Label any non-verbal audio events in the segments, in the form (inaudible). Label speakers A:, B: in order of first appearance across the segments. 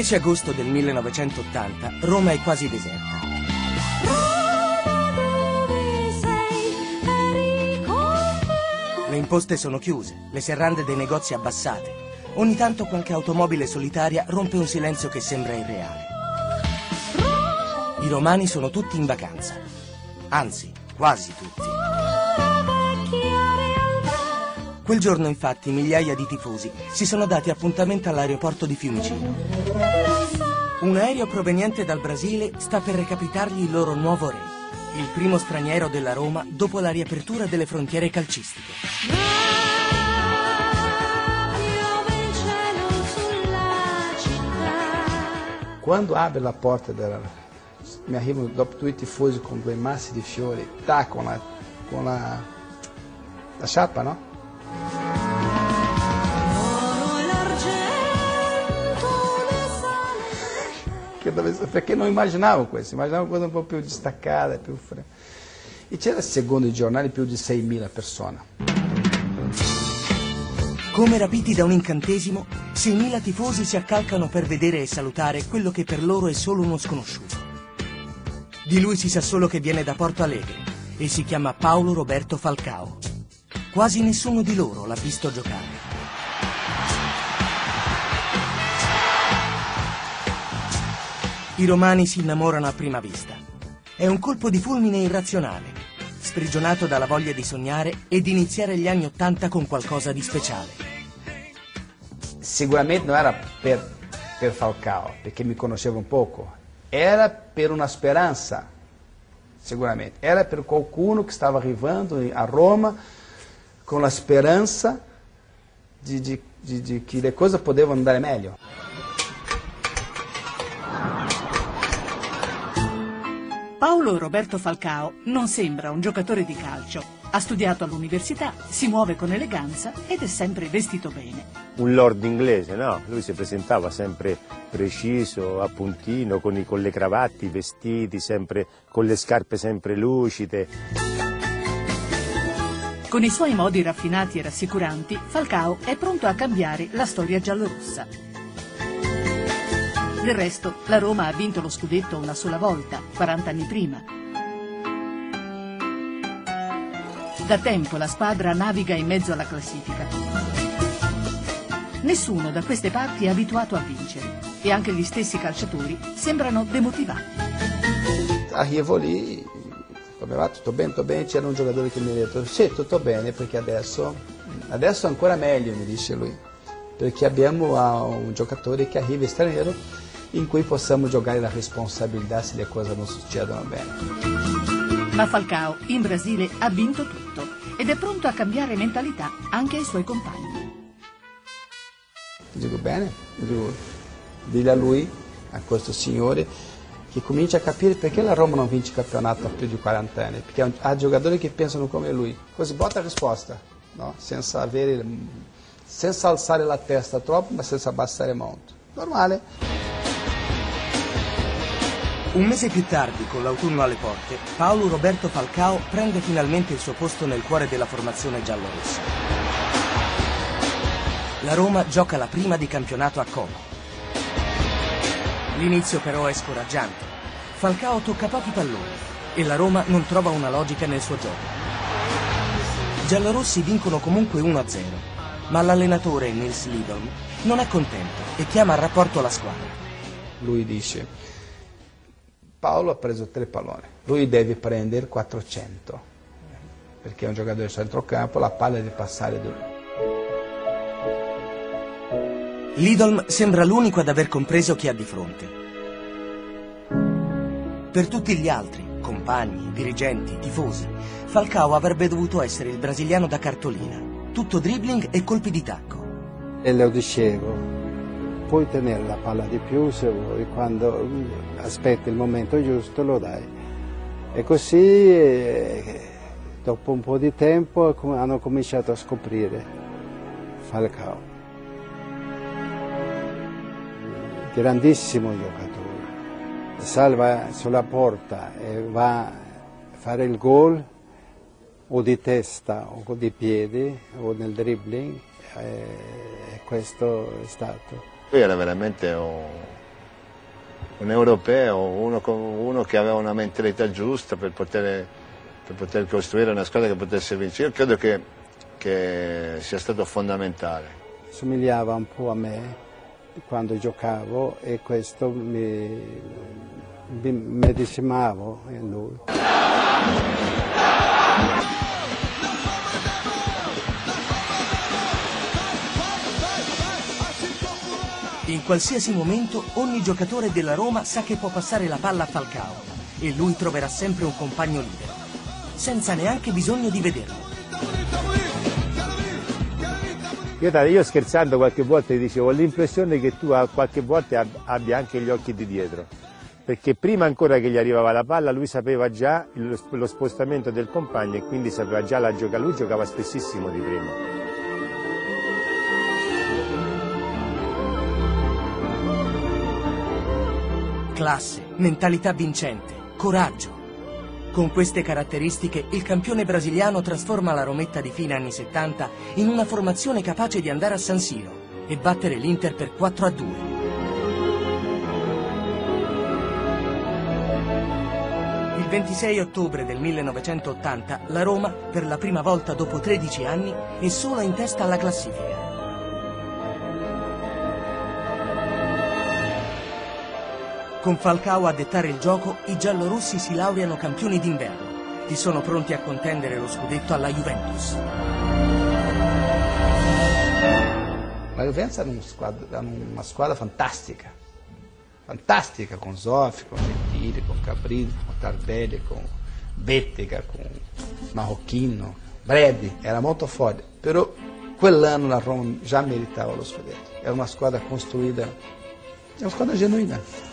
A: Il 10 agosto del 1980 Roma è quasi deserta. Le imposte sono chiuse, le serrande dei negozi abbassate. Ogni tanto qualche automobile solitaria rompe un silenzio che sembra irreale. I romani sono tutti in vacanza. Anzi, quasi tutti. Quel giorno infatti migliaia di tifosi si sono dati appuntamento all'aeroporto di Fiumicino. Un aereo proveniente dal Brasile sta per recapitargli il loro nuovo re, il primo straniero della Roma dopo la riapertura delle frontiere calcistiche.
B: Quando apre la porta della... mi arrivano dopo i tifosi con due massi di fiori, tá, con la, con la, la sciarpa, no? Perché non immaginavo questo, immaginavo una cosa un po' più distaccata, più fre... E c'era secondo i giornali più di 6.000 persone.
A: Come rapiti da un incantesimo, 6.000 tifosi si accalcano per vedere e salutare quello che per loro è solo uno sconosciuto. Di lui si sa solo che viene da Porto Alegre e si chiama Paolo Roberto Falcao. Quasi nessuno di loro l'ha visto giocare. I romani si innamorano a prima vista. È un colpo di fulmine irrazionale, sprigionato dalla voglia di sognare e di iniziare gli anni Ottanta con qualcosa di speciale.
B: Sicuramente non era per, per Falcao, perché mi conosceva un poco, era per una speranza, sicuramente. Era per qualcuno che stava arrivando a Roma con la speranza di, di, di, di che le cose potevano andare meglio.
C: Paolo Roberto Falcao non sembra un giocatore di calcio. Ha studiato all'università, si muove con eleganza ed è sempre vestito bene.
D: Un lord inglese, no? Lui si presentava sempre preciso, a puntino, con, i, con le cravatte, i vestiti, sempre, con le scarpe sempre lucide.
C: Con i suoi modi raffinati e rassicuranti, Falcao è pronto a cambiare la storia giallorossa. Del resto, la Roma ha vinto lo scudetto una sola volta, 40 anni prima. Da tempo la squadra naviga in mezzo alla classifica. Nessuno da queste parti è abituato a vincere e anche gli stessi calciatori sembrano demotivati.
B: Arrivo lì, come va? Tutto bene, tutto bene? C'era un giocatore che mi ha detto sì, tutto bene perché adesso, adesso ancora meglio, mi dice lui, perché abbiamo un giocatore che arriva straniero in cui possiamo giocare la responsabilità se le cose non succedono bene.
C: Ma Falcao in Brasile ha vinto tutto ed è pronto a cambiare mentalità anche ai suoi compagni.
B: Dico bene, dico, dille a lui, a questo signore, che comincia a capire perché la Roma non vince il campionato a più di 40 anni, perché ha giocatori che pensano come lui. Così botta la risposta, no? senza, avere, senza alzare la testa troppo, ma senza abbassare molto. Normale.
A: Un mese più tardi, con l'autunno alle porte, Paolo Roberto Falcao prende finalmente il suo posto nel cuore della formazione giallorossa. La Roma gioca la prima di campionato a Como. L'inizio però è scoraggiante. Falcao tocca pochi palloni e la Roma non trova una logica nel suo gioco. Giallorossi vincono comunque 1-0, ma l'allenatore Nils Lidholm non è contento e chiama a rapporto la squadra.
B: Lui dice Paolo ha preso tre palloni, lui deve prendere 400, perché è un giocatore di centrocampo, la palla deve passare da lui.
A: Lidolm sembra l'unico ad aver compreso chi ha di fronte. Per tutti gli altri, compagni, dirigenti, tifosi, Falcao avrebbe dovuto essere il brasiliano da cartolina, tutto dribbling e colpi di tacco.
E: E lo dicevo, puoi tenere la palla di più se vuoi, quando aspetti il momento giusto lo dai. E così eh, dopo un po' di tempo hanno cominciato a scoprire Falcao. Grandissimo giocatore, salva sulla porta e va a fare il gol o di testa o di piedi o nel dribbling e questo è stato
F: Lui era veramente un, un europeo, uno, uno, che aveva una mentalità giusta per poter, per poter, costruire una squadra che potesse vincere. Io credo che, che sia stato fondamentale.
E: Somigliava un po' a me quando giocavo e questo mi, mi medesimavo in lui.
A: In qualsiasi momento ogni giocatore della Roma sa che può passare la palla a Falcao e lui troverà sempre un compagno libero, senza neanche bisogno di vederlo.
D: Io, io scherzando qualche volta gli dicevo ho l'impressione che tu qualche volta abbia anche gli occhi di dietro, perché prima ancora che gli arrivava la palla lui sapeva già lo, spostamento del compagno e quindi sapeva già la giocata, lui giocava spessissimo di prima.
A: Classe, mentalità vincente, coraggio. Con queste caratteristiche il campione brasiliano trasforma la Rometta di fine anni 70 in una formazione capace di andare a San Siro e battere l'Inter per 4 a 2. Il 26 ottobre del 1980 la Roma, per la prima volta dopo 13 anni, è sola in testa alla classifica. Con Falcao a dettare il gioco, i giallorossi si laureano campioni d'inverno e sono pronti a contendere lo scudetto alla Juventus.
B: La Juventus era una squadra, una squadra fantastica, fantastica con Zoff, con Gentile, con Cabrini, con Tardelli, con Bettega, con Marrocchino, Bredi, era molto forte, però quell'anno la Roma già meritava lo scudetto, era una squadra costruita, è una squadra genuina.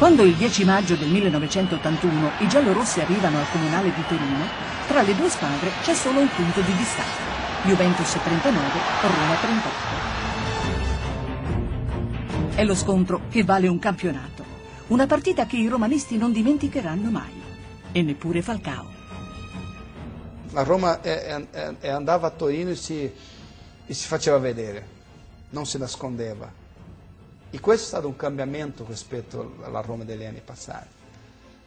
C: Quando il 10 maggio del 1981 i giallorossi arrivano al comunale di Torino, tra le due squadre c'è solo un punto di distacco. Juventus 39, Roma 38. È lo scontro che vale un campionato. Una partita che i romanisti non dimenticheranno mai. E neppure Falcao.
B: La Roma è, è, è andava a Torino e si, e si faceva vedere, non si nascondeva e questo è stato un cambiamento rispetto alla Roma degli anni passati.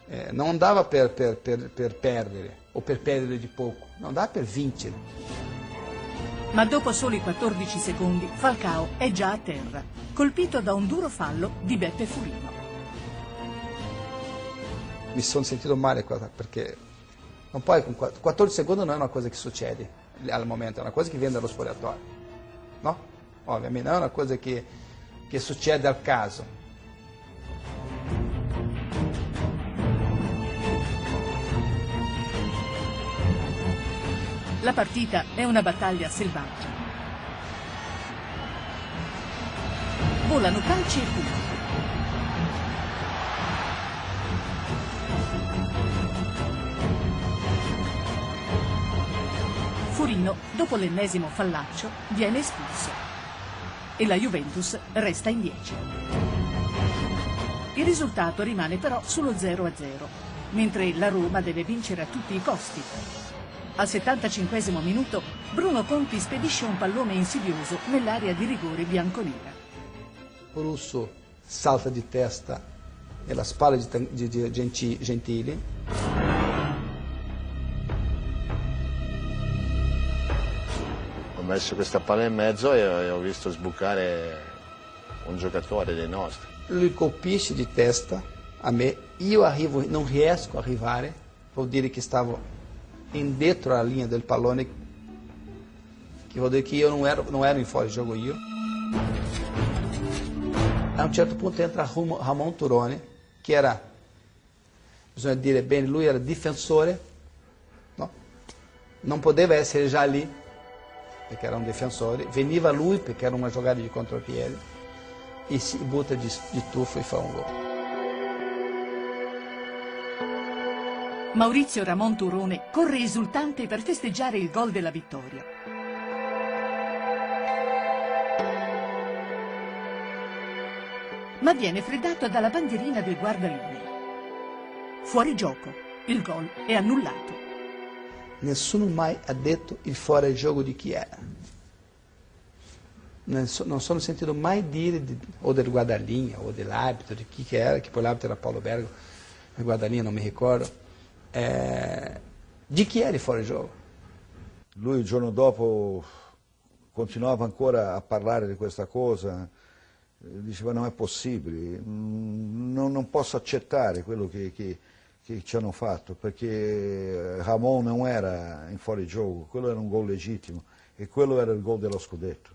B: Eh, non andava per, per, per, per perdere o per perdere di poco, non andava per vincere.
C: Ma dopo soli 14 secondi Falcao è già a terra, colpito da un duro fallo di Beppe Furino.
B: Mi sono sentito male perché non puoi, 14 secondi non è una cosa che succede al momento, è una cosa che viene dallo spogliatoio. No? Ovviamente non è una cosa che che succede al caso.
C: La partita è una battaglia selvaggia. Volano calci e pugni. Furino, dopo l'ennesimo fallaccio, viene espulso e la Juventus resta in 10. Il risultato rimane però sullo 0 a 0, mentre la Roma deve vincere a tutti i costi. Al 75 minuto Bruno Conti spedisce un pallone insidioso nell'area di rigore bianconera.
B: Russo salta di testa nella spalla di Gentili
F: messo questa palla in mezzo e, e ho visto sbucare un giocatore dei nostri.
B: Lui colpisce di testa a me, io arrivo, non riesco a arrivare, vuol dire che stavo in dentro alla linea del pallone, che vuol dire che io non ero, non ero in fuori gioco io. A un certo punto entra Ramon Turone, che era, bisogna dire bene, lui era difensore, no? non poteva essere già lì, perché era un difensore, veniva lui perché era una giocata di contropiede e si butta di, di tuffo e fa un gol.
C: Maurizio Ramon Turone corre esultante per festeggiare il gol della vittoria. Ma viene freddato dalla bandierina del guardalinee. Fuori gioco, il gol è annullato
B: nessuno mai ha detto il fuori gioco di chi era. non, so, non sono sentito mai dire di, o del guardalinha o dell'arbitro, di chi che era, che poi l'arbitro era Paolo Bergo, guardalinha non mi ricordo, eh, di chi era il fuorigioco.
G: Lui il giorno dopo continuava ancora a parlare di questa cosa, diceva non è possibile, non, non posso accettare quello che, che, che, ci hanno fatto, perché Ramon non era in fuorigioco, quello era un gol legittimo e quello era il gol dello scudetto.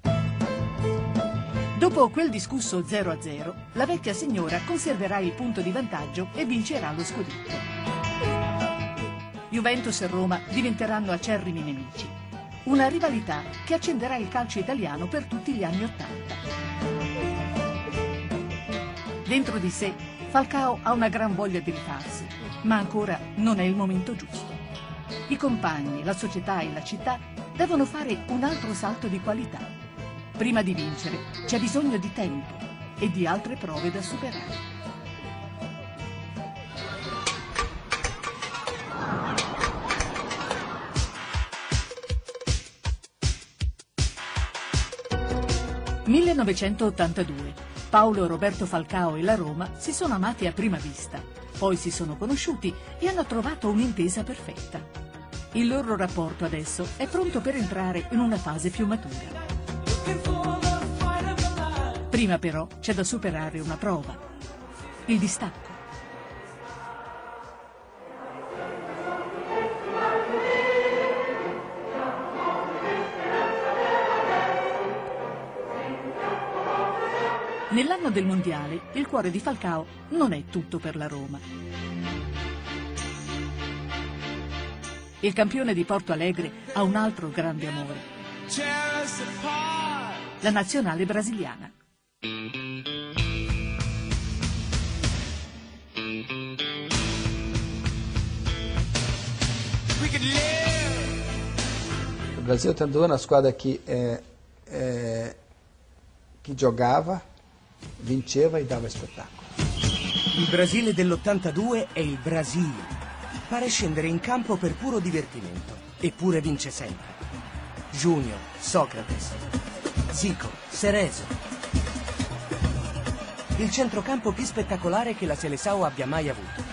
C: Dopo quel discusso 0-0, la vecchia signora conserverà il punto di vantaggio e vincerà lo scudetto. Juventus e Roma diventeranno acerrimi nemici. Una rivalità che accenderà il calcio italiano per tutti gli anni Ottanta. Dentro di sé, Falcao ha una gran voglia di rifarsi, ma ancora non è il momento giusto. I compagni, la società e la città devono fare un altro salto di qualità. Prima di vincere c'è bisogno di tempo e di altre prove da superare. 1982. Paolo Roberto Falcao e la Roma si sono amati a prima vista, poi si sono conosciuti e hanno trovato un'intesa perfetta. Il loro rapporto adesso è pronto per entrare in una fase più matura. Prima però c'è da superare una prova, il distacco. Nell'anno del mondiale il cuore di Falcao non è tutto per la Roma. Il campione di Porto Alegre ha un altro grande amore. La nazionale brasiliana.
B: Il Brasile 82 è una squadra che, eh, eh, che giocava vinceva e dava spettacolo.
A: Il Brasile dell'82 è il Brasile. Pare scendere in campo per puro divertimento, eppure vince sempre. Junior, Socrates, Zico, Cerezo. Il centrocampo più spettacolare che la Seleção abbia mai avuto.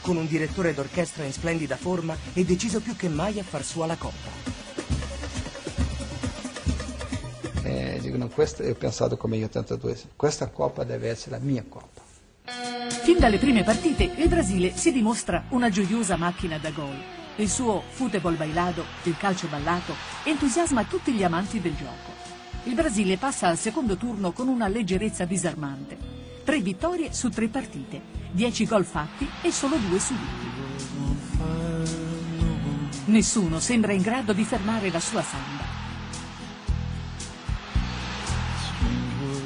A: Con un direttore d'orchestra in splendida forma e deciso più che mai a far sua la coppa.
B: Dico, no, questo, ho pensato come io 82, questa Coppa deve essere la mia Coppa.
C: Fin dalle prime partite il Brasile si dimostra una gioiosa macchina da gol. Il suo football bailado, il calcio ballato, entusiasma tutti gli amanti del gioco. Il Brasile passa al secondo turno con una leggerezza disarmante. Tre vittorie su tre partite, dieci gol fatti e solo due subiti. Nessuno sembra in grado di fermare la sua samba.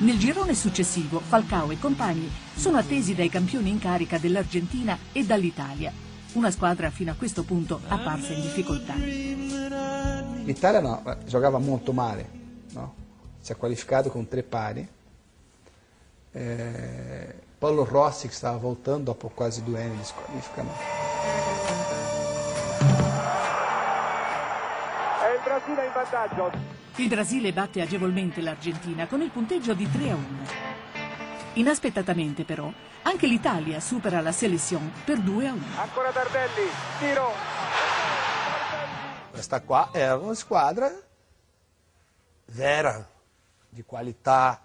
C: Nel girone successivo Falcao e compagni sono attesi dai campioni in carica dell'Argentina e dall'Italia, una squadra fino a questo punto apparsa in difficoltà.
B: L'Italia no, giocava molto male, no? si è qualificato con tre pari. Eh, Paulo Rossi che stava voltando dopo quasi due anni di squalifica. No?
H: È il Brasile in vantaggio.
C: Il Brasile batte agevolmente l'Argentina con il punteggio di 3 a 1. Inaspettatamente però, anche l'Italia supera la selezione per 2 a 1.
H: Ancora Tardelli, tiro.
I: Questa qua è una squadra vera, di qualità.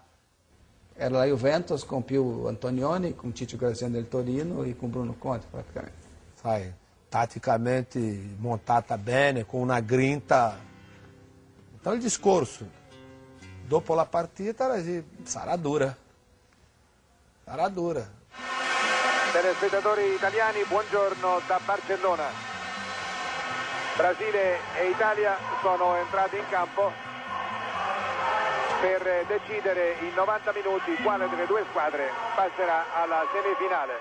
B: Era la Juventus con più Antonioni, con Ciccio Graziano del Torino e con Bruno Conte praticamente.
I: Sai, tatticamente montata bene, con una grinta Então il discorso, dopo la partita, sarà dura. Sarà dura.
H: Telespettatori italiani, buongiorno da Barcellona. Brasile e Italia sono entrati in campo per decidere in 90 minuti quale delle due squadre passerà alla
A: semifinale.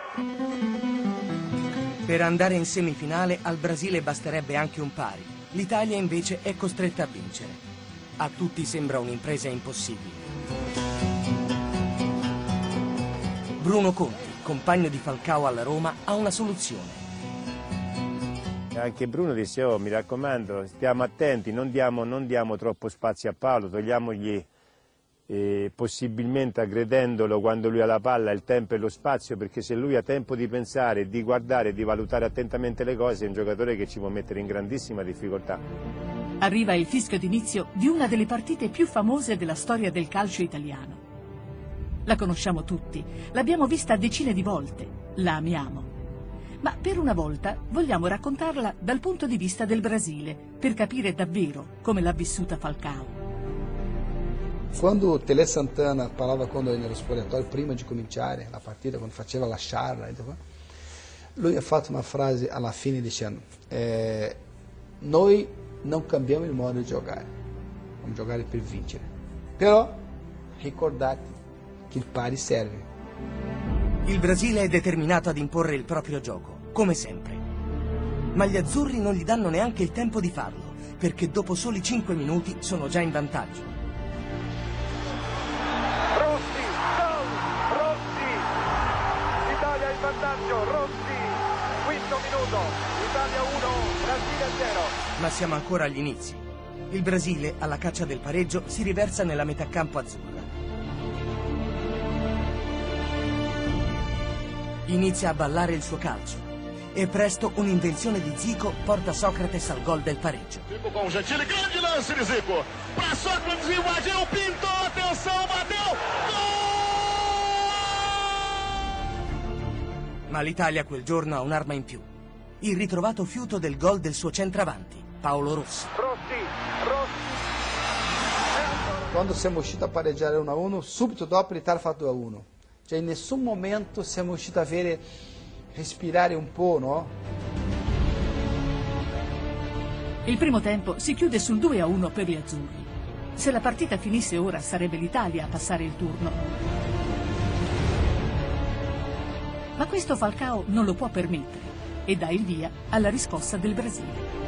A: Per andare in semifinale al Brasile basterebbe anche un pari. L'Italia invece è costretta a vincere. A tutti sembra un'impresa impossibile. Bruno Conti, compagno di Falcao alla Roma, ha una soluzione.
D: anche Bruno disse, oh, mi raccomando, stiamo attenti, non diamo, non diamo troppo spazio a Paolo, togliamogli eh, possibilmente aggredendolo quando lui ha la palla il tempo e lo spazio, perché se lui ha tempo di pensare, di guardare, di valutare attentamente le cose, è un giocatore che ci può mettere in grandissima difficoltà.
C: Arriva il fischio d'inizio di una delle partite più famose della storia del calcio italiano. La conosciamo tutti, l'abbiamo vista decine di volte, la amiamo. Ma per una volta vogliamo raccontarla dal punto di vista del Brasile, per capire davvero come l'ha vissuta Falcao.
B: Quando Tele Santana parlava quando nello spogliatoio, prima di cominciare la partita, quando faceva la charla, lui ha fatto una frase alla fine dicendo eh, noi non cambiamo il modo di giocare, dobbiamo giocare per vincere. Però ricordate che il pari serve.
A: Il Brasile è determinato ad imporre il proprio gioco, come sempre. Ma gli azzurri non gli danno neanche il tempo di farlo, perché dopo soli 5 minuti sono già in vantaggio.
H: Rossi, gol, Rossi, Italia in vantaggio, Rossi, quinto minuto,
A: Ma siamo ancora agli inizi. Il Brasile, alla caccia del pareggio, si riversa nella metà campo azzurra. Inizia a ballare il suo calcio e presto un'invenzione di Zico porta Socrates al gol del pareggio.
J: Zico com o Gentili, grande lance de Zico. Pra Sócrates, invadiu, pintou, atenção, bateu,
A: Ma l'Italia quel giorno ha un'arma in più. Il ritrovato fiuto del gol del suo centravanti, Paolo Rossi.
H: Rossi, Rossi,
B: Quando siamo riusciti a pareggiare 1-1, subito dopo l'Italia ha fatto 2-1. Cioè in nessun momento siamo riusciti a avere, respirare un po', no?
C: Il primo tempo si chiude sul 2 a 1 per gli azzurri. Se la partita finisse ora sarebbe l'Italia a passare il turno. Ma questo Falcao non lo può permettere e dà il via alla riscossa del Brasile.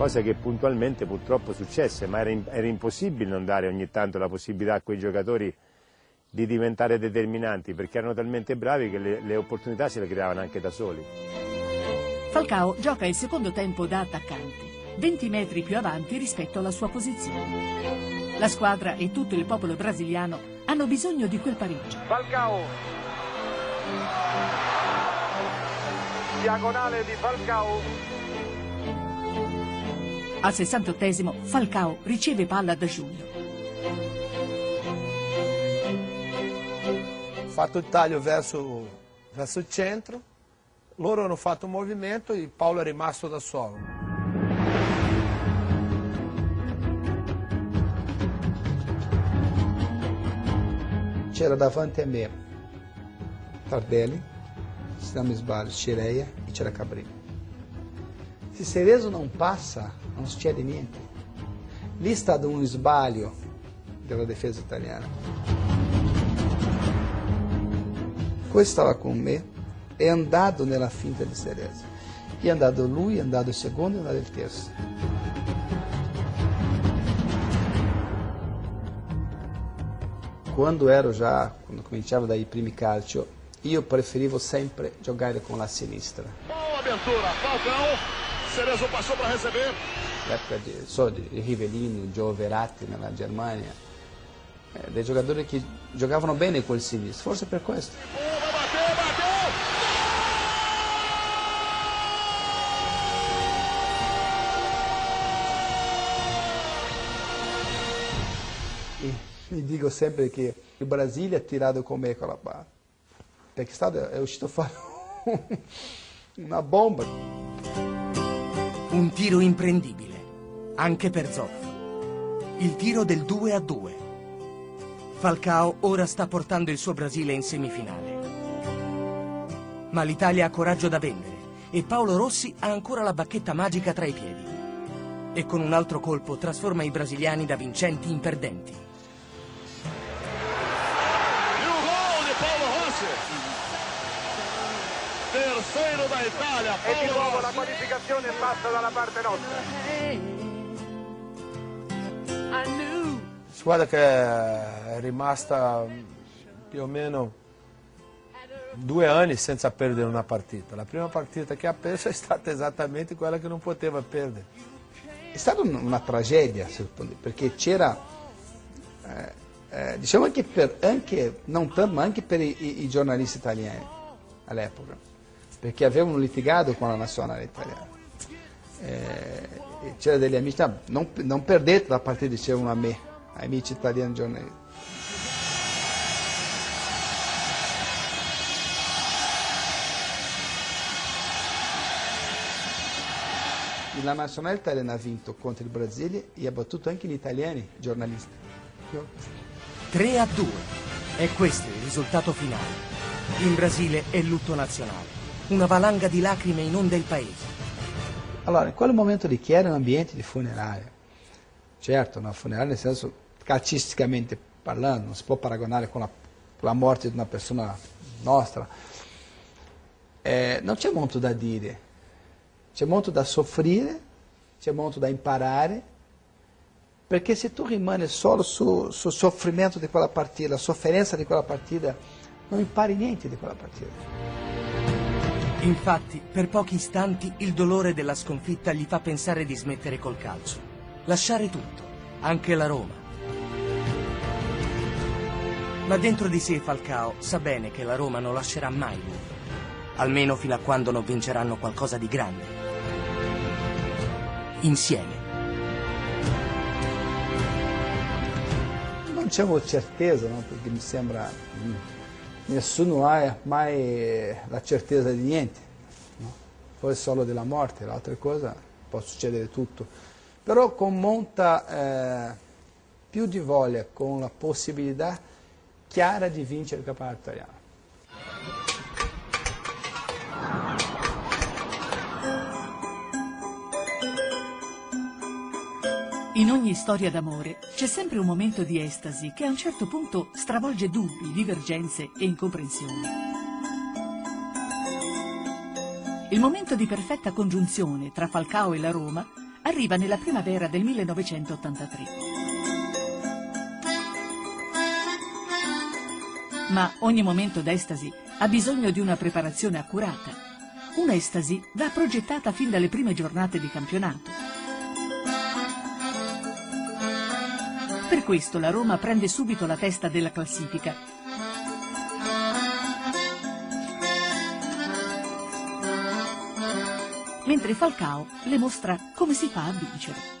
D: Cosa che puntualmente purtroppo successe, ma era, in- era impossibile non dare ogni tanto la possibilità a quei giocatori di diventare determinanti, perché erano talmente bravi che le, le opportunità se le creavano anche da soli.
C: Falcao gioca il secondo tempo da attaccante, 20 metri più avanti rispetto alla sua posizione. La squadra e tutto il popolo brasiliano hanno bisogno di quel pareggio.
H: Falcao. Diagonale di Falcao.
C: Al 68esimo Falcao riceve palla da Giulio.
I: fatto il taglio verso, verso il centro, loro hanno fatto un movimento e Paolo è rimasto da solo.
B: C'era davanti a me Tardelli, se non mi sbaglio, Cireia e c'era Cabrini. Se Cerezo non passa, non succede niente. Lì è stato uno sbaglio della difesa italiana. Questo stava con me è andato nella finta di Cerezo. È andato lui, è andato il secondo e è andato il terzo. Quando ero già, quando cominciavo dai primi calcio, io preferivo sempre giocare con la sinistra.
J: Boa abertura, Falcão, Cerezo passou para receber.
B: L'epoca di, solo di Rivellini, Gio Verratti nella Germania, eh, dei giocatori che giocavano bene col sinistro, forse per questo. E mi dico sempre che il Brasile ha tirato con me con la palla, perché è, stato, è uscito fuori (laughs) una bomba.
A: Un tiro imprendibile, anche per Zoff. Il tiro del 2 a 2. Falcao ora sta portando il suo Brasile in semifinale. Ma l'Italia ha coraggio da vendere e Paolo Rossi ha ancora la bacchetta magica tra i piedi. E con un altro colpo trasforma i brasiliani da vincenti in perdenti.
J: E o gol de Paulo Rossi. Terceiro da Itália,
H: E di nuovo la qualificazione passa dalla parte nostra.
I: Squadra che è rimasta più o meno due anni senza perdere una partita. La prima partita che ha perso è stata esattamente quella che non poteva perdere.
B: È stata una tragedia, perché c'era, eh, eh, diciamo anche, per, anche, non per, ma anche per i, i giornalisti italiani all'epoca, perché avevano litigato con la nazionale italiana. Eh, c'era delle amici, non, non perdete la partita, dicevano a me, amici italiani giornalisti. la nazionale italiana ha vinto contro il Brasile e ha battuto anche gli italiani giornalisti.
A: 3 a 2. E questo è il risultato finale. In Brasile è lutto nazionale. Una valanga di lacrime inonda il paese.
B: Allora, in quel momento di chi era un ambiente di funeraria? Certo, una funeraria nel senso calcisticamente parlando, non si può paragonare con la, la morte di una persona nostra. Eh, non c'è molto da dire c'è molto da soffrire, c'è molto da imparare, perché se tu rimani solo sul su soffrimento di quella partita, la sofferenza di quella partita, non impari niente di quella partita.
A: Infatti, per pochi istanti il dolore della sconfitta gli fa pensare di smettere col calcio. Lasciare tutto, anche la Roma. Ma dentro di sé Falcao sa bene che la Roma non lascerà mai lui, almeno fino a quando non vinceranno qualcosa di grande insieme.
B: Non c'è certeza, no? perché mi sembra mm, nessuno ha mai la certezza di niente, no? poi solo della morte, l'altra cosa può succedere tutto, però con molta eh, più di voglia, con la possibilità chiara di vincere il campionato italiano.
C: In ogni storia d'amore c'è sempre un momento di estasi che a un certo punto stravolge dubbi, divergenze e incomprensioni. Il momento di perfetta congiunzione tra Falcao e la Roma arriva nella primavera del 1983. Ma ogni momento d'estasi ha bisogno di una preparazione accurata. Un'estasi va progettata fin dalle prime giornate di campionato Per questo la Roma prende subito la testa della classifica. Mentre Falcao le mostra come si fa a vincere.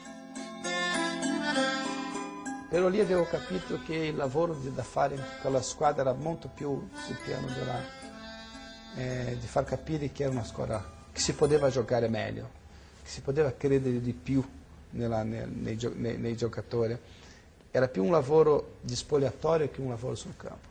B: Però lì avevo capito che il lavoro da fare con la squadra era molto più sul piano della, eh, di far capire che era una squadra che si poteva giocare meglio, che si poteva credere di più nella, nei, nei, nei, nei giocatori era più un lavoro di spogliatoio che un lavoro sul campo.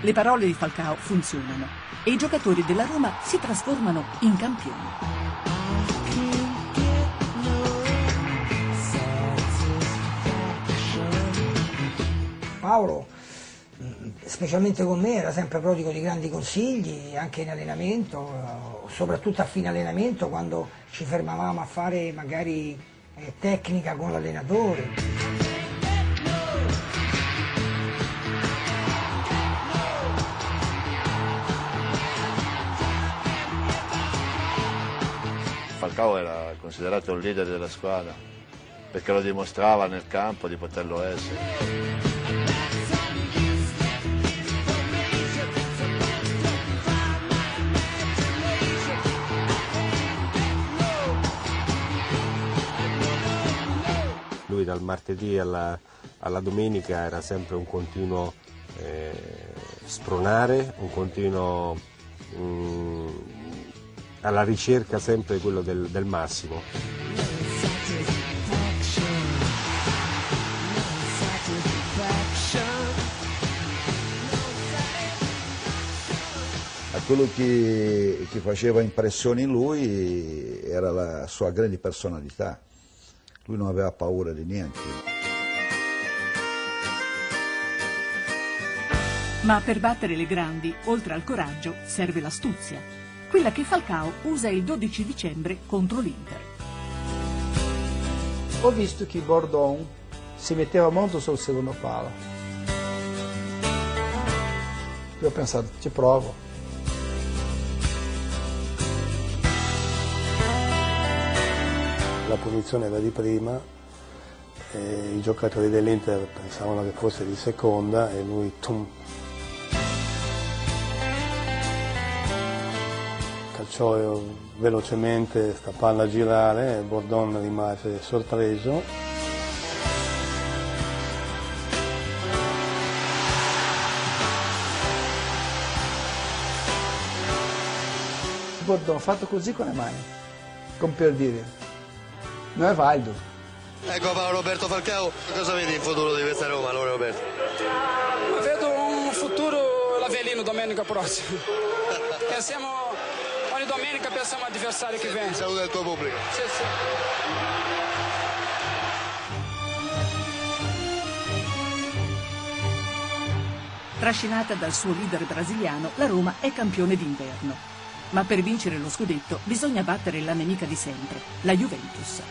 C: Le parole di Falcao funzionano e i giocatori della Roma si trasformano in campioni.
K: Paolo specialmente con me era sempre prodigo di grandi consigli, anche in allenamento, soprattutto a fine allenamento quando ci fermavamo a fare magari eh, tecnica con l'allenatore.
F: Falcao era considerato il leader della squadra perché lo dimostrava nel campo di poterlo essere.
D: lui dal martedì alla, alla domenica era sempre un continuo eh, spronare, un continuo mh, mm, alla ricerca sempre quello del, del massimo.
G: quello che, che, faceva impressione in lui era la sua grande personalità. Lui non aveva paura di niente.
C: Ma per battere le grandi, oltre al coraggio, serve l'astuzia. Quella che Falcao usa il 12 dicembre contro l'Inter.
B: ho visto che Bordon si metteva molto sul secondo palo. Io ho pensato, ci provo.
E: La punizione era di prima, e i giocatori dell'Inter pensavano che fosse di seconda e lui tum, calciò velocemente sta palla a girare e Bordon rimase sorpreso.
B: Bordon fatto così con le mani, come per dire, non è valido.
L: Ecco Paolo Roberto Falcao, cosa vedi in futuro di questa Roma, allora Roberto?
M: Vedo un futuro l'Avelino domenica prossima. (laughs) Pensiamo, ogni domenica pensiamo all'avversario che viene.
L: Saluta il tuo pubblico.
M: Sì, sì.
C: Trascinata dal suo leader brasiliano, la Roma è campione d'inverno. Ma per vincere lo scudetto bisogna battere la nemica di sempre, la Juventus.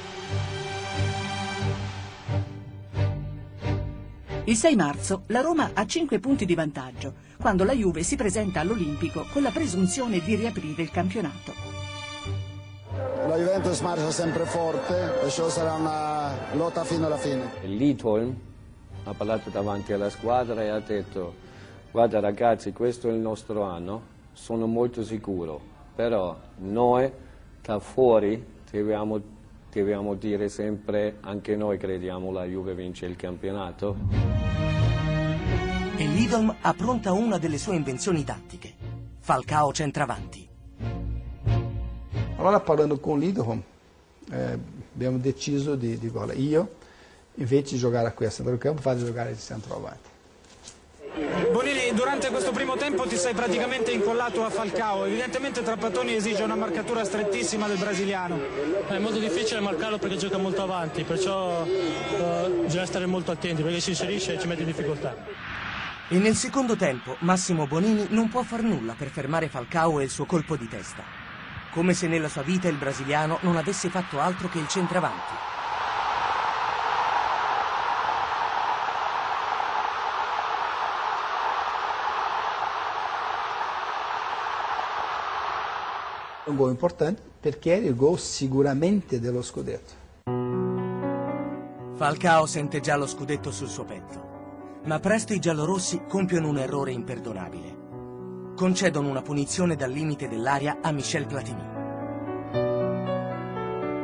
C: Il 6 marzo la Roma ha 5 punti di vantaggio, quando la Juve si presenta all'Olimpico con la presunzione di riaprire il campionato.
N: La Juventus marcia sempre forte e ciò sarà una lotta fino alla fine.
O: Lidholm ha parlato davanti alla squadra e ha detto guarda ragazzi questo è il nostro anno, sono molto sicuro, però noi da fuori dobbiamo, dobbiamo dire sempre anche noi crediamo la Juve vince il campionato.
A: E Lidolm ha pronta una delle sue invenzioni tattiche. Falcao centravanti.
B: Allora parlando con Lidholm eh, abbiamo deciso di, di guarda, io invece di giocare qui a centrocampo faccio giocare di centravanti.
P: Bonini, durante questo primo tempo ti sei praticamente incollato a Falcao, evidentemente Trapattoni esige una marcatura strettissima del brasiliano.
Q: È molto difficile marcarlo perché gioca molto avanti, perciò uh, bisogna stare molto attenti perché si inserisce e ci mette in difficoltà.
A: E nel secondo tempo Massimo Bonini non può far nulla per fermare Falcao e il suo colpo di testa. Come se nella sua vita il brasiliano non avesse fatto altro che il centravanti.
B: Un gol importante perché era il gol sicuramente dello scudetto.
A: Falcao sente già lo scudetto sul suo petto, ma presto i giallorossi compiono un errore imperdonabile. Concedono una punizione dal limite dell'aria a Michel Platini.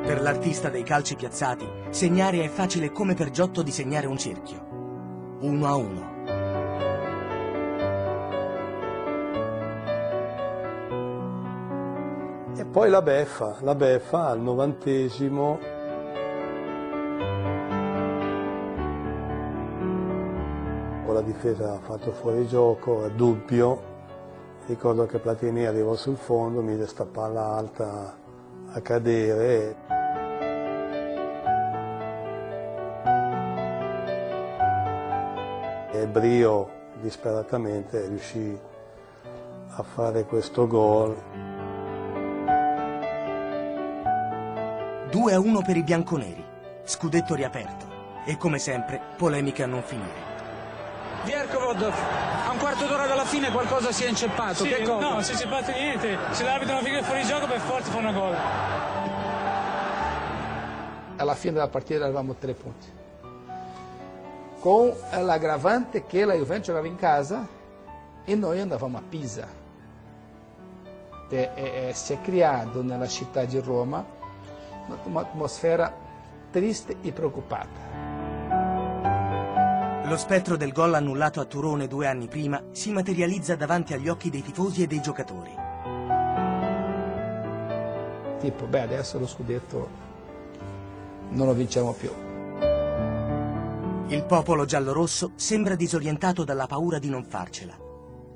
A: Per l'artista dei calci piazzati, segnare è facile come per Giotto disegnare un cerchio. Uno a uno.
E: E poi la beffa, la beffa al novantesimo difesa ha fatto fuori gioco, dubbio, ricordo che Platini arrivò sul fondo, mise sta palla alta a cadere. E Brio disperatamente riuscì a fare questo gol.
A: 2 a 1 per i bianconeri. Scudetto riaperto. E come sempre, polemiche a non finire.
P: Vierkovod, a un quarto d'ora dalla fine qualcosa si è inceppato.
Q: Sì,
P: che cosa?
Q: no, non si è inceppato niente. Se l'arbitro non figa fuori gioco, per forza fa una gol.
B: Alla fine della partita eravamo tre punti. Con l'aggravante che la Juventus giocava in casa e noi andavamo a Pisa. E, e, e si è creato nella città di Roma un'atmosfera triste e preoccupata.
A: Lo spettro del gol annullato a Turone due anni prima si materializza davanti agli occhi dei tifosi e dei giocatori.
B: Tipo, beh, adesso lo scudetto non lo vinciamo più.
A: Il popolo giallorosso sembra disorientato dalla paura di non farcela.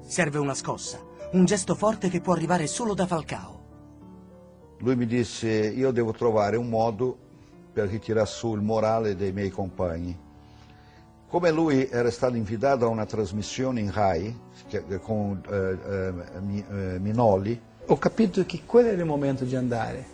A: Serve una scossa, un gesto forte che può arrivare solo da Falcao.
G: Lui mi disse io devo trovare un modo per ritirare su il morale dei miei compagni. Come lui era stato invitato a una trasmissione in RAI con eh, eh, Minoli,
B: ho capito che quello era il momento di andare.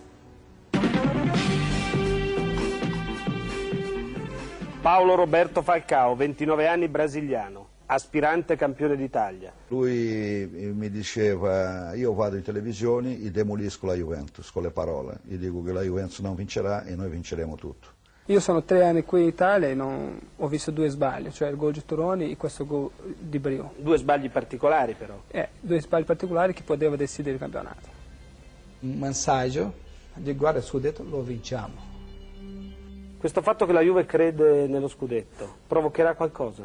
R: Paolo Roberto Falcao, 29 anni, brasiliano, aspirante campione d'Italia.
G: Lui eh, mi diceva, io vado in televisione e demolisco la Juventus con le parole, gli dico che la Juventus non vincerà e noi vinceremo tutto.
S: Io sono tre anni qui in Italia e non... ho visto due sbagli, cioè il gol di Toroni e questo gol di Brio.
R: Due sbagli particolari però.
S: Eh, due sbagli particolari che potevano decidere il campionato.
I: Un messaggio di guarda il scudetto lo vinciamo.
R: Questo fatto che la Juve crede nello scudetto provocherà qualcosa?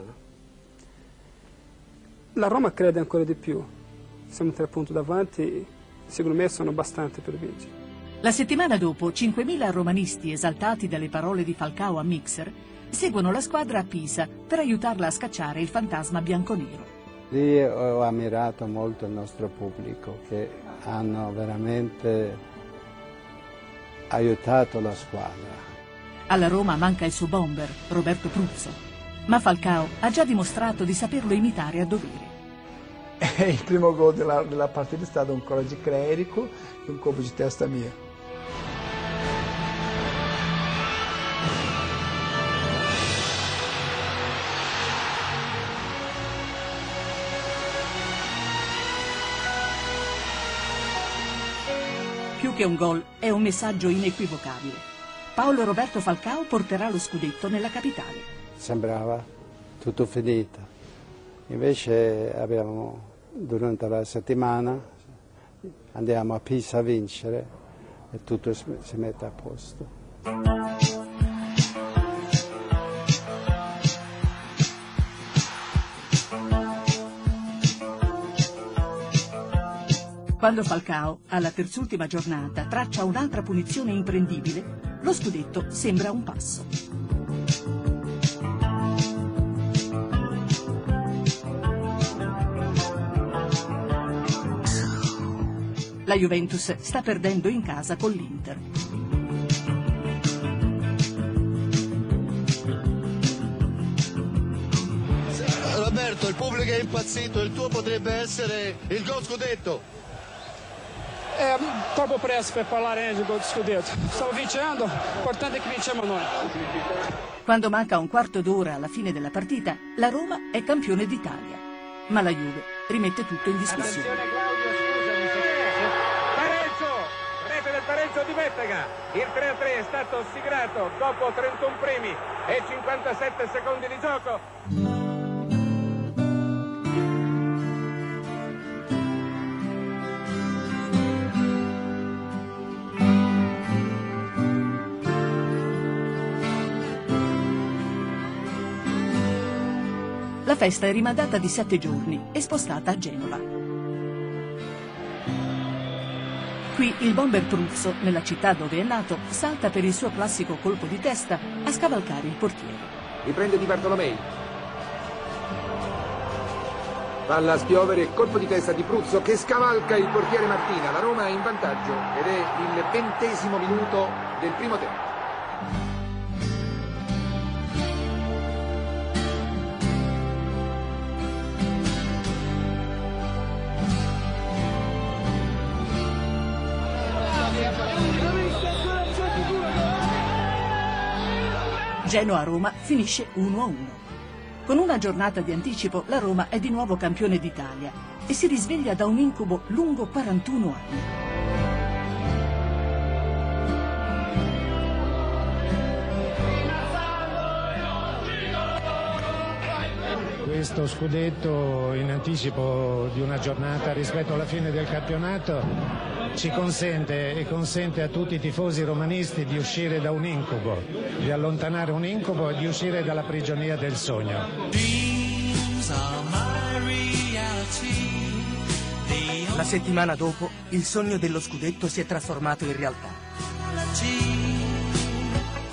S: La Roma crede ancora di più. Siamo tre punti davanti, secondo me sono abbastanza per vincere.
C: La settimana dopo, 5.000 romanisti esaltati dalle parole di Falcao a Mixer seguono la squadra a Pisa per aiutarla a scacciare il fantasma bianconero.
E: Lì ho ammirato molto il nostro pubblico che hanno veramente aiutato la squadra.
C: Alla Roma manca il suo bomber, Roberto Pruzzo, ma Falcao ha già dimostrato di saperlo imitare a dovere. (laughs)
I: il primo gol della, della partita è stato un coraggio clerico e un colpo di testa mia.
C: Più che un gol, è un messaggio inequivocabile. Paolo Roberto Falcao porterà lo scudetto nella capitale.
E: Sembrava tutto finito. Invece abbiamo, durante la settimana andiamo a Pisa a vincere e tutto si mette a posto.
C: Quando Falcao, alla terzultima giornata, traccia un'altra punizione imprendibile, lo scudetto sembra un passo. La Juventus sta perdendo in casa con l'Inter.
L: Roberto, il pubblico è impazzito, il tuo potrebbe essere il gol scudetto.
M: È troppo presto per parlare di gol scudetto. Stavo vincendo, l'importante è che vinciamo noi.
C: Quando manca un quarto d'ora alla fine della partita, la Roma è campione d'Italia. Ma la Juve rimette tutto in discussione.
H: Pareggio, rete del pareggio di Bettega. Il 3-3 è stato siglato dopo 31 primi e 57 secondi di gioco.
C: Festa è rimandata di sette giorni e spostata a Genova. Qui il bomber Truzzo, nella città dove è nato, salta per il suo classico colpo di testa a scavalcare il portiere.
T: Riprende Di Bartolomei. Palla a spiovere, colpo di testa di Pruzzo che scavalca il portiere Martina. La Roma è in vantaggio ed è il ventesimo minuto del primo tempo.
C: Genoa-Roma finisce 1-1. Con una giornata di anticipo la Roma è di nuovo campione d'Italia e si risveglia da un incubo lungo 41 anni.
U: questo scudetto in anticipo di una giornata rispetto alla fine del campionato ci consente e consente a tutti i tifosi romanisti di uscire da un incubo, di allontanare un incubo e di uscire dalla prigionia del sogno.
A: La settimana dopo il sogno dello scudetto si è trasformato in realtà.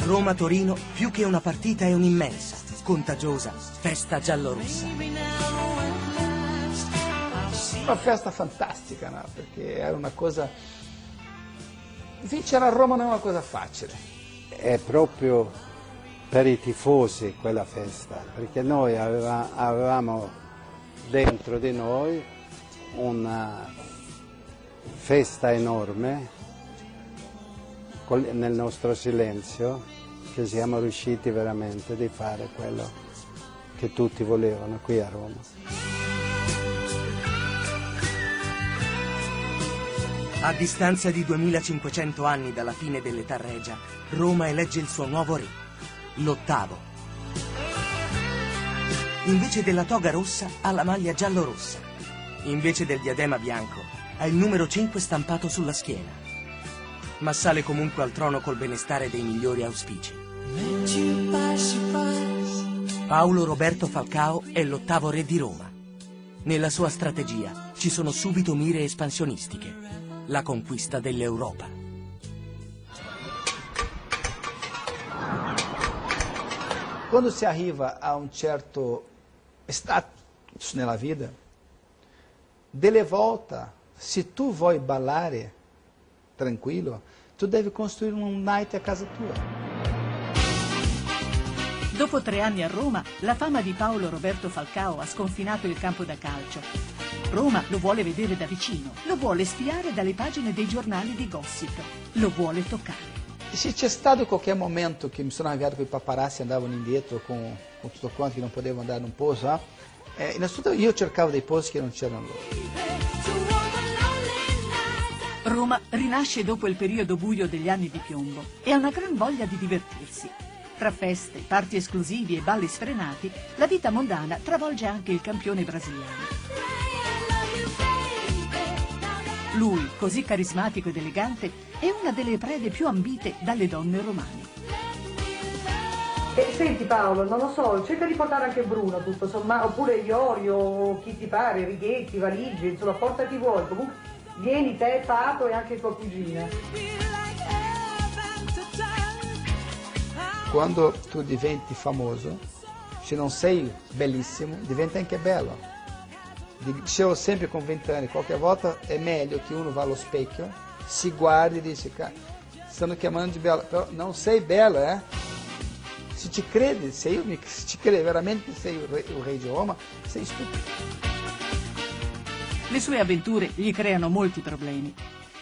A: Roma-Torino più che una partita è un'immensa, contagiosa festa giallorossa.
I: Una festa fantastica, no? perché era una cosa... Vincere a Roma non è una cosa facile.
E: È proprio per i tifosi quella festa, perché noi aveva, avevamo dentro di noi una festa enorme nel nostro silenzio che siamo riusciti veramente di fare quello che tutti volevano qui a Roma.
A: A distanza di 2500 anni dalla fine dell'età regia, Roma elegge il suo nuovo re, l'ottavo. Invece della toga rossa ha la maglia giallo-rossa. Invece del diadema bianco ha il numero 5 stampato sulla schiena. Ma sale comunque al trono col benestare dei migliori auspici. Paolo Roberto Falcao è l'ottavo re di Roma. Nella sua strategia ci sono subito mire espansionistiche, la conquista dell'Europa.
B: Quando si arriva a un certo status nella vita, delle volte, se tu vuoi ballare tranquillo, tu devi costruire un night a casa tua.
C: Dopo tre anni a Roma, la fama di Paolo Roberto Falcao ha sconfinato il campo da calcio. Roma lo vuole vedere da vicino, lo vuole spiare dalle pagine dei giornali di gossip, lo vuole toccare.
B: Se c'è stato qualche momento che mi sono arrabbiato con i paparazzi andavano indietro con, con tutto quanto che non potevano andare in un posto, eh, innanzitutto io cercavo dei posti che non c'erano loro.
C: Roma rinasce dopo il periodo buio degli anni di piombo e ha una gran voglia di divertirsi. Tra feste, parti esclusivi e balli sfrenati, la vita mondana travolge anche il campione brasiliano. Lui, così carismatico ed elegante, è una delle prede più ambite dalle donne romane.
V: E senti Paolo, non lo so, cerca di portare anche Bruno tutto sommato, oppure Iorio, chi ti pare, Righetti, valigie, insomma, portati vuoi. Comunque vieni te, Pato e anche tua cugina.
B: Quando tu diventi famoso, se non sei bellissimo, diventa anche bello. Dicevo sempre con 20 anni, qualche volta è meglio che uno va allo specchio, si guardi e dice, stanno chiamando di bella, però non sei bella, eh? Se ci credi, se io mi, se ci credi veramente sei il re, il re di Roma, sei stupido.
C: Le sue avventure gli creano molti problemi.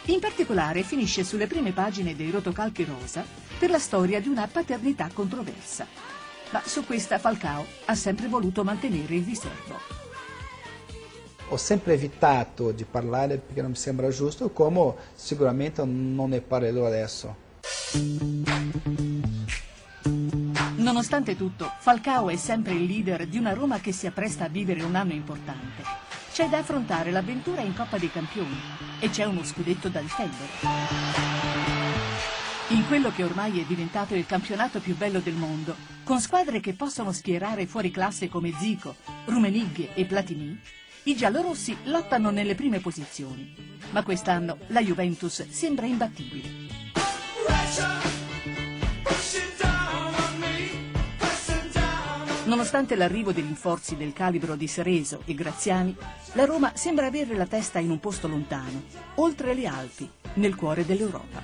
C: In particolare finisce sulle prime pagine dei rotocalchi rosa per la storia di una paternità controversa. Ma su questa Falcao ha sempre voluto mantenere il riservo.
B: Ho sempre evitato di parlare perché non mi sembra giusto, come sicuramente non ne parlerò adesso.
C: Nonostante tutto, Falcao è sempre il leader di una Roma che si appresta a vivere un anno importante. C'è da affrontare l'avventura in Coppa dei Campioni e c'è uno scudetto da difendere. In quello che ormai è diventato il campionato più bello del mondo, con squadre che possono schierare fuori classe come Zico, Rumenigge e Platini, i giallorossi lottano nelle prime posizioni. Ma quest'anno la Juventus sembra imbattibile. Nonostante l'arrivo dei rinforzi del calibro di Sereso e Graziani, la Roma sembra avere la testa in un posto lontano, oltre le Alpi, nel cuore dell'Europa.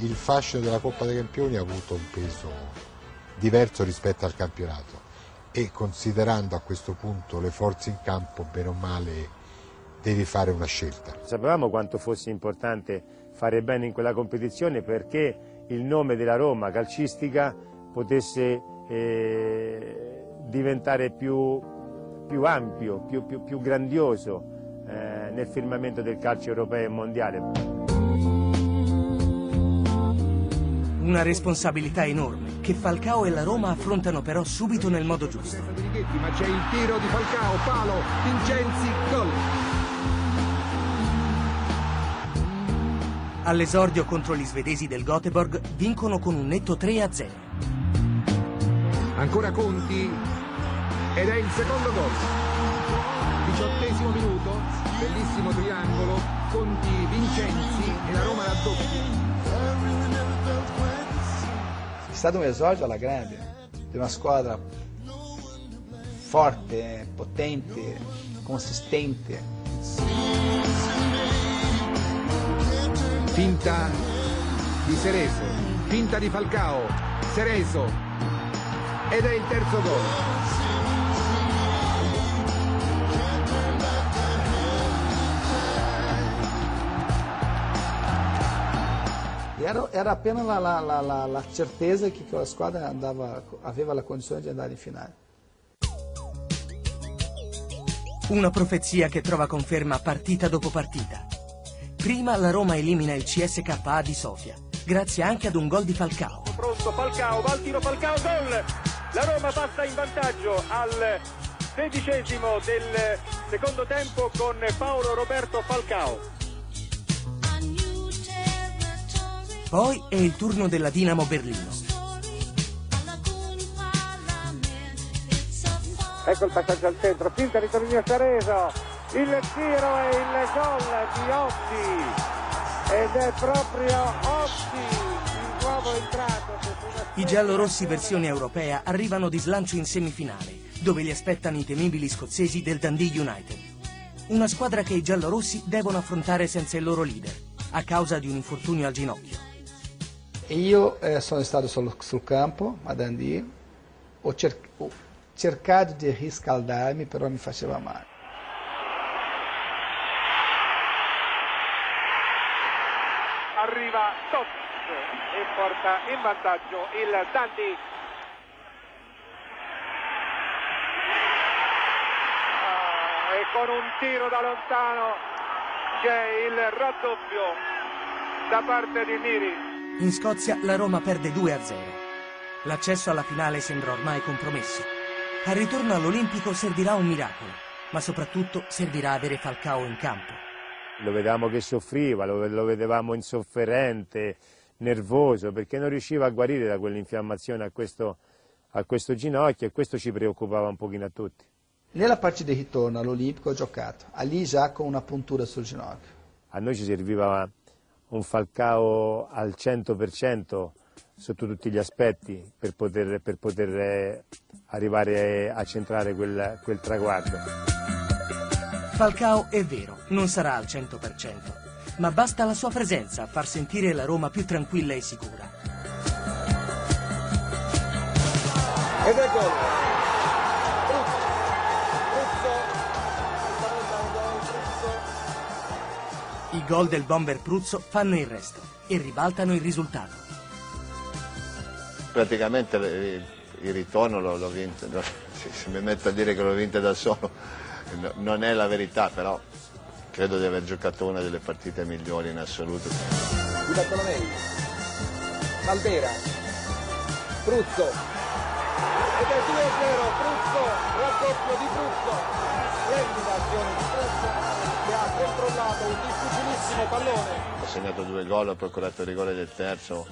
W: Il fascino della Coppa dei Campioni ha avuto un peso diverso rispetto al campionato e considerando a questo punto le forze in campo, bene o male, devi fare una scelta.
D: Sapevamo quanto fosse importante fare bene in quella competizione perché il nome della Roma calcistica potesse eh, diventare più, più ampio, più, più, più grandioso eh, nel firmamento del calcio europeo e mondiale.
A: Una responsabilità enorme che Falcao e la Roma affrontano però subito nel modo giusto.
T: Ma c'è il tiro di Falcao, palo, Vincenzi, gol.
A: All'esordio contro gli svedesi del Göteborg vincono con un netto 3-0.
T: Ancora Conti ed è il secondo gol. Diciottesimo minuto, bellissimo triangolo, Conti, Vincenzi e la Roma raddoppia.
B: È stato un esordio alla grande, di una squadra forte, potente, consistente.
T: Finta di Cereso, finta di Falcao, Cereso ed è il terzo gol.
B: Era, era appena la, la, la, la, la certezza che quella squadra andava, aveva la condizione di andare in finale.
A: Una profezia che trova conferma partita dopo partita. Prima la Roma elimina il CSKA di Sofia, grazie anche ad un gol di Falcao.
H: Pronto Falcao, va al tiro Falcao, gol! La Roma passa in vantaggio al sedicesimo del secondo tempo con Paolo Roberto Falcao.
A: Poi è il turno della Dinamo Berlino.
H: Ecco il passaggio al centro, finta ritornino Cereso, il tiro e il gol di Otti ed è proprio Otti il nuovo entrato.
A: I giallorossi versione europea arrivano di slancio in semifinale, dove li aspettano i temibili scozzesi del Dundee United. Una squadra che i giallorossi devono affrontare senza il loro leader, a causa di un infortunio al ginocchio.
B: Io eh, sono stato sul, sul campo a Dundee, ho, cer ho cercato di riscaldarmi, però mi faceva male.
H: Arriva Tots e porta in vantaggio il Dundee. Ah, e con un tiro da lontano c'è il raddoppio da parte di Miri.
A: In Scozia la Roma perde 2-0. L'accesso alla finale sembra ormai compromesso. Al ritorno all'Olimpico servirà un miracolo, ma soprattutto servirà avere Falcao in campo.
D: Lo vedevamo che soffriva, lo, lo vedevamo insofferente, nervoso, perché non riusciva a guarire da quell'infiammazione a questo, a questo ginocchio e questo ci preoccupava un pochino a tutti.
B: Nella partita di ritorno all'Olimpico ho giocato, lì già con una puntura sul ginocchio.
D: A noi ci serviva un Falcao al 100% sotto tutti gli aspetti per poter, per poter arrivare a centrare quel, quel traguardo.
A: Falcao è vero, non sarà al 100%, ma basta la sua presenza a far sentire la Roma più tranquilla e sicura.
H: Ed è gol.
A: I gol del bomber Pruzzo fanno il resto e ribaltano il risultato.
L: Praticamente il, ritorno l'ho vinto, (laughs) se, mi metto a dire che l'ho vinto da solo non è la verità, però credo di aver giocato una delle partite migliori in assoluto.
T: Di Bartolomei, Caldera, Pruzzo, ed è 2-0, Pruzzo, raddoppio di Pruzzo, splendida azione di Pruzzo che ha controllato un difficilissimo pallone.
L: Ho segnato due gol, ho procurato il rigore del terzo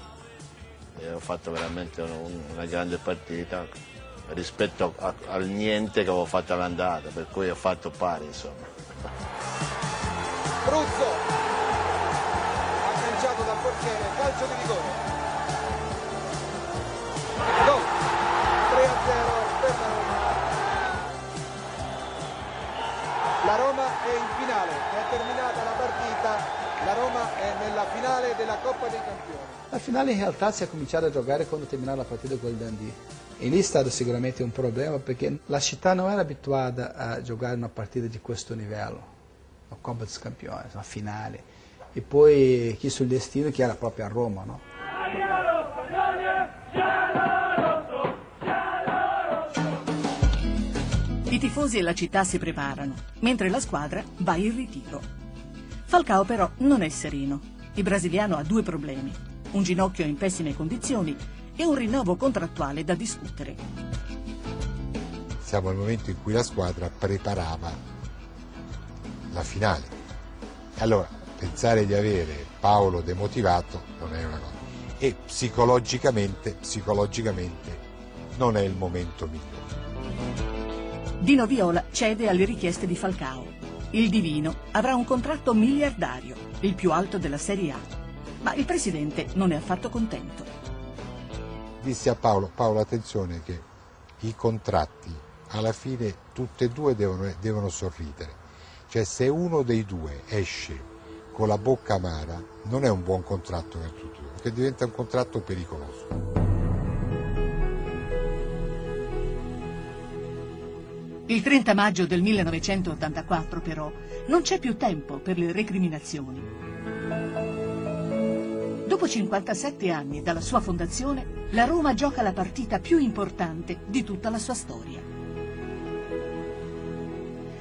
L: e ho fatto veramente un, una grande partita rispetto a, al niente che avevo fatto all'andata, per cui ho fatto pari insomma.
T: Pruzzo, agganciato dal portiere, calcio di rigore. Gol, 3-0 per la Roma. La Roma è in finale, è terminata la partita, la Roma è nella finale della Coppa dei Campioni.
B: La finale in realtà si è cominciato a giocare quando terminò la partita con il Dundee. E lì è stato sicuramente un problema perché la città non era abituata a giocare una partita di questo livello, la Coppa dei Campioni, una finale. E poi chi sul destino che era proprio a Roma, no?
C: I tifosi e la città si preparano, mentre la squadra va in ritiro. Falcao però non è sereno. Il brasiliano ha due problemi, un ginocchio in pessime condizioni e un rinnovo contrattuale da discutere.
W: Siamo al momento in cui la squadra preparava la finale. Allora, pensare di avere Paolo demotivato non è una cosa. E psicologicamente, psicologicamente non è il momento migliore.
C: Dino Viola cede alle richieste di Falcao. Il Divino avrà un contratto miliardario, il più alto della Serie A. Ma il presidente non è affatto contento.
W: Dissi a Paolo, Paolo attenzione che i contratti alla fine tutte e due devono, devono sorridere. Cioè se uno dei due esce con la bocca amara non è un buon contratto per tutti perché diventa un contratto pericoloso.
C: Il 30 maggio del 1984 però non c'è più tempo per le recriminazioni. Dopo Dopo 57 anni dalla sua fondazione, la Roma gioca la partita più importante di tutta la sua storia.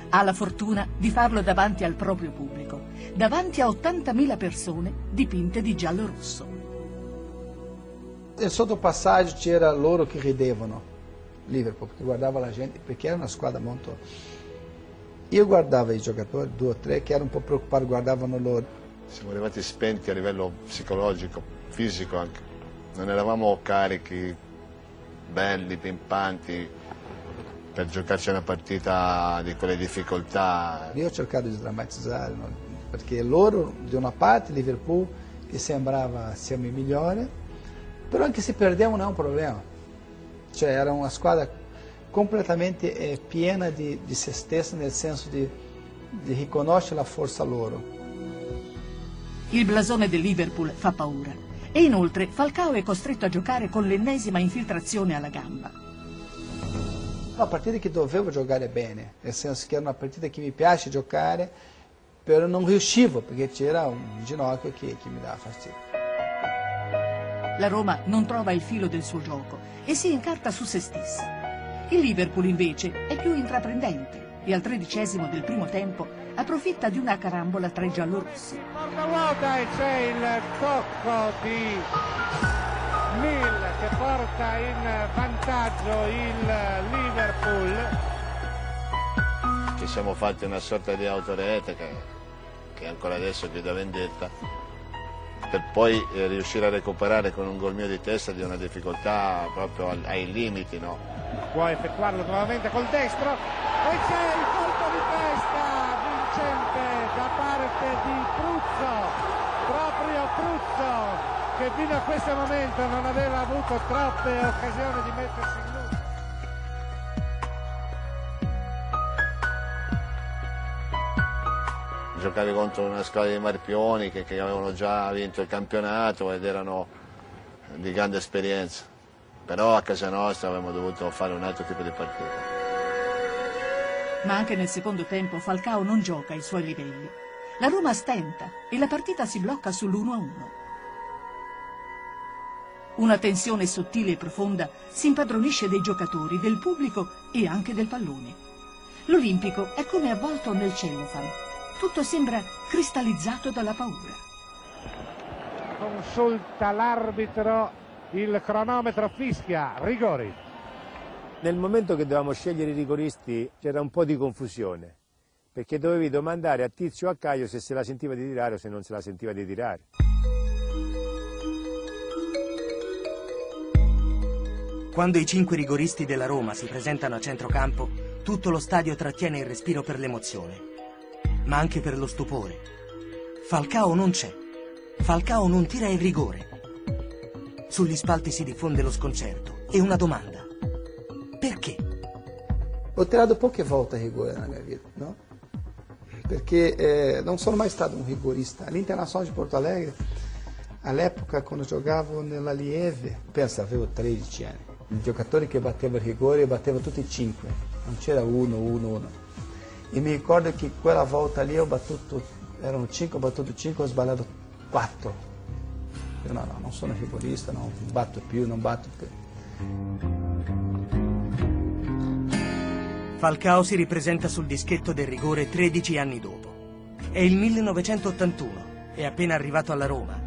C: Ha la fortuna di farlo davanti al proprio pubblico, davanti a 80.000 persone dipinte di giallo-rosso.
B: E sotto passaggio c'era loro che ridevano, Liverpool, che guardava la gente, perché era una squadra molto... Io guardavo i giocatori, due o tre, che erano un po' preoccupati, guardavano loro.
L: Siamo arrivati spenti a livello psicologico, fisico anche. Non eravamo carichi, belli, pimpanti, per giocarci una partita di quelle difficoltà.
B: Io ho cercato di sdrammatizzare, no? perché loro, di una parte, Liverpool, che sembrava siamo i migliori, però anche se perdiamo non è un problema. Cioè era una squadra completamente eh, piena di, di, se stessa, nel senso di, di riconoscere la forza loro.
C: Il blasone del Liverpool fa paura e inoltre Falcao è costretto a giocare con l'ennesima infiltrazione alla gamba.
B: Una partita che dovevo giocare bene, nel senso che era una partita che mi piace giocare, però non riuscivo perché c'era un ginocchio che, che mi dava fastidio.
C: La Roma non trova il filo del suo gioco e si incarta su se stessa. Il Liverpool invece è più intraprendente e al tredicesimo del primo tempo approfitta di una carambola tra i giallorossi.
H: Porta vuota e c'è il tocco di Mill che porta in vantaggio il Liverpool.
L: Ci siamo fatti una sorta di autorete che, che ancora adesso grida vendetta per poi eh, riuscire a recuperare con un gol mio di testa di una difficoltà proprio al, ai limiti. No?
H: Può effettuarlo nuovamente col destro e c'è il parte di Pruzzo, proprio Pruzzo che fino a questo momento non aveva avuto troppe occasioni di mettersi in luce.
L: giocavi contro una squadra di Marpioni che, che, avevano già vinto il campionato ed erano di grande esperienza, però a casa nostra avremmo dovuto fare un altro tipo di partita.
C: Ma anche nel secondo tempo Falcao non gioca ai suoi livelli. La Roma stenta e la partita si blocca sull'1-1. Una tensione sottile e profonda si impadronisce dei giocatori, del pubblico e anche del pallone. L'Olimpico è come avvolto nel cellofan, tutto sembra cristallizzato dalla paura.
H: Consulta l'arbitro, il cronometro fischia, rigori.
D: Nel momento che dovevamo scegliere i rigoristi c'era un po' di confusione, perché dovevi domandare a Tizio o a Caio se se la sentiva di tirare o se non se la sentiva di tirare.
A: Quando i cinque rigoristi della Roma si presentano a centrocampo, tutto lo stadio trattiene il respiro per l'emozione ma anche per lo stupore. Falcao non c'è. Falcao non tira il rigore. Sugli spalti si diffonde lo sconcerto e una domanda. Perché?
B: Ho tirato poche volte il rigore nella mia vita, no? Perché eh, non sono mai stato un rigorista. All'Internazionale di Porto Alegre, all'epoca quando giocavo nella Lieve, pensa, avevo 13 anni, i giocatori che battevano il rigore battevano tutti e cinque, non c'era uno, uno, uno. E mi ricordo che quella volta lì ho battuto, erano 5, ho battuto 5, ho sbagliato 4. Io no, no, non sono rigorista, non batto più, non batto più.
A: Falcao si ripresenta sul dischetto del rigore 13 anni dopo. È il 1981, è appena arrivato alla Roma.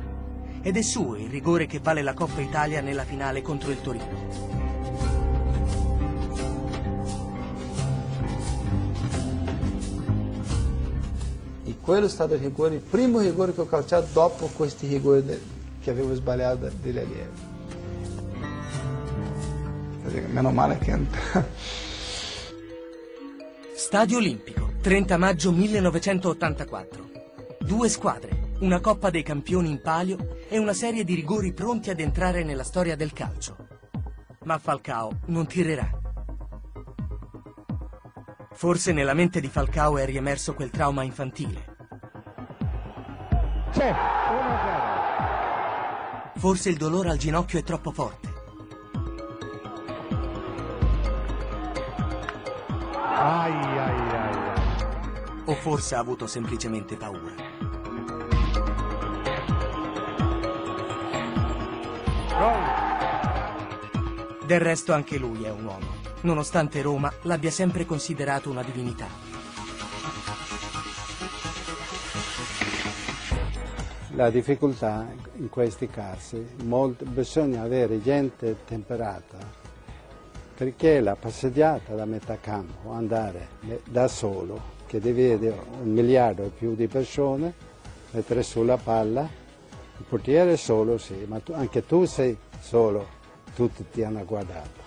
A: Ed è suo il rigore che vale la Coppa Italia nella finale contro il Torino.
B: quello è stato il rigore, il primo rigore che ho calciato dopo questi rigori che avevo sbagliato degli allievi. Meno male che...
A: Stadio Olimpico, 30 maggio 1984. Due squadre, una Coppa dei Campioni in palio e una serie di rigori pronti ad entrare nella storia del calcio. Ma Falcao non tirerà. Forse nella mente di Falcao è riemerso quel trauma infantile.
H: C'è 1-0.
A: Forse il dolore al ginocchio è troppo forte.
H: Ai ai ai.
A: O forse ha avuto semplicemente paura. Del resto anche lui è un uomo, nonostante Roma l'abbia sempre considerato una divinità.
E: La difficoltà in questi casi, molto, bisogna avere gente temperata, perché la passeggiata da metà campo, andare da solo, che vede un miliardo e più di persone, mettere sulla palla, il portiere solo sì, ma tu, anche tu sei solo tutti ti hanno guardato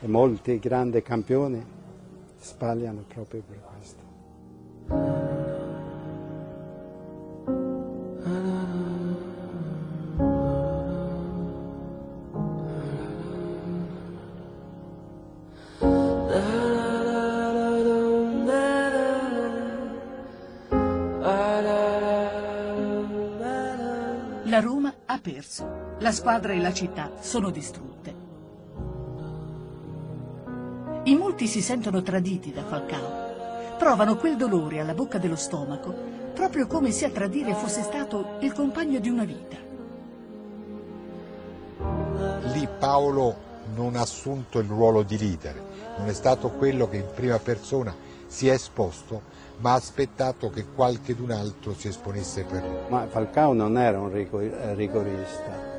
E: e molti grandi campioni sbagliano proprio per questo.
C: La squadra e la città sono distrutte. In molti si sentono traditi da Falcao. Provano quel dolore alla bocca dello stomaco, proprio come se a tradire fosse stato il compagno di una vita.
W: Lì Paolo non ha assunto il ruolo di leader, non è stato quello che in prima persona si è esposto, ma ha aspettato che qualcun altro si esponesse per lui.
E: Ma Falcao non era un rigorista.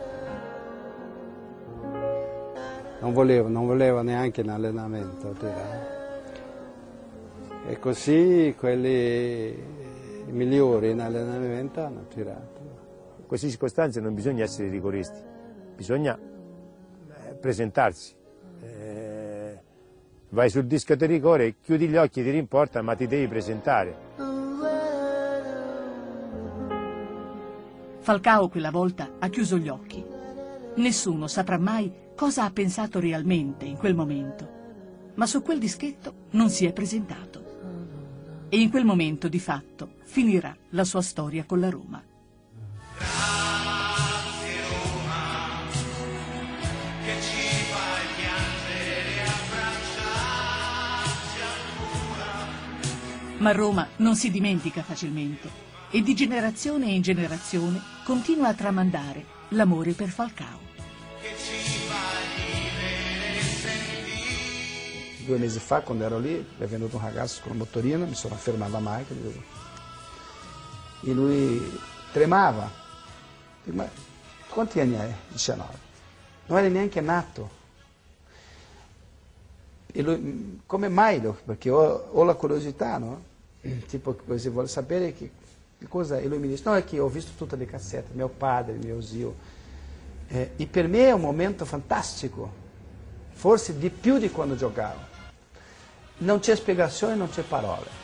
E: Non voleva, non voleva neanche in allenamento tirare. E così quelli migliori in allenamento hanno tirato.
D: In queste circostanze non bisogna essere rigoristi, bisogna presentarsi. Eh, vai sul disco di rigore, chiudi gli occhi, ti rimporta, ma ti devi presentare.
C: Falcao quella volta ha chiuso gli occhi. Nessuno saprà mai cosa ha pensato realmente in quel momento, ma su quel dischetto non si è presentato. E in quel momento, di fatto, finirà la sua storia con la Roma. Ma Roma non si dimentica facilmente e di generazione in generazione continua a tramandare l'amore per Falcao.
B: Due mesi fa, quando ero lì, è un ragazzo con un motorino, mi sono fermato alla macchina e lui tremava. Dico, ma quanti anni hai? 19. Non eri neanche nato. E lui, come mai? Perché ho, ho la curiosità, no? (clears throat) Tipo, così, vuole sapere che, che cosa. E lui mi dice, no, è che ho visto tutte le cassette, mio padre, mio zio. Eh, e per me è un momento fantastico, forse di più di quando giocavo. Non c'è spiegazione, non c'è parole.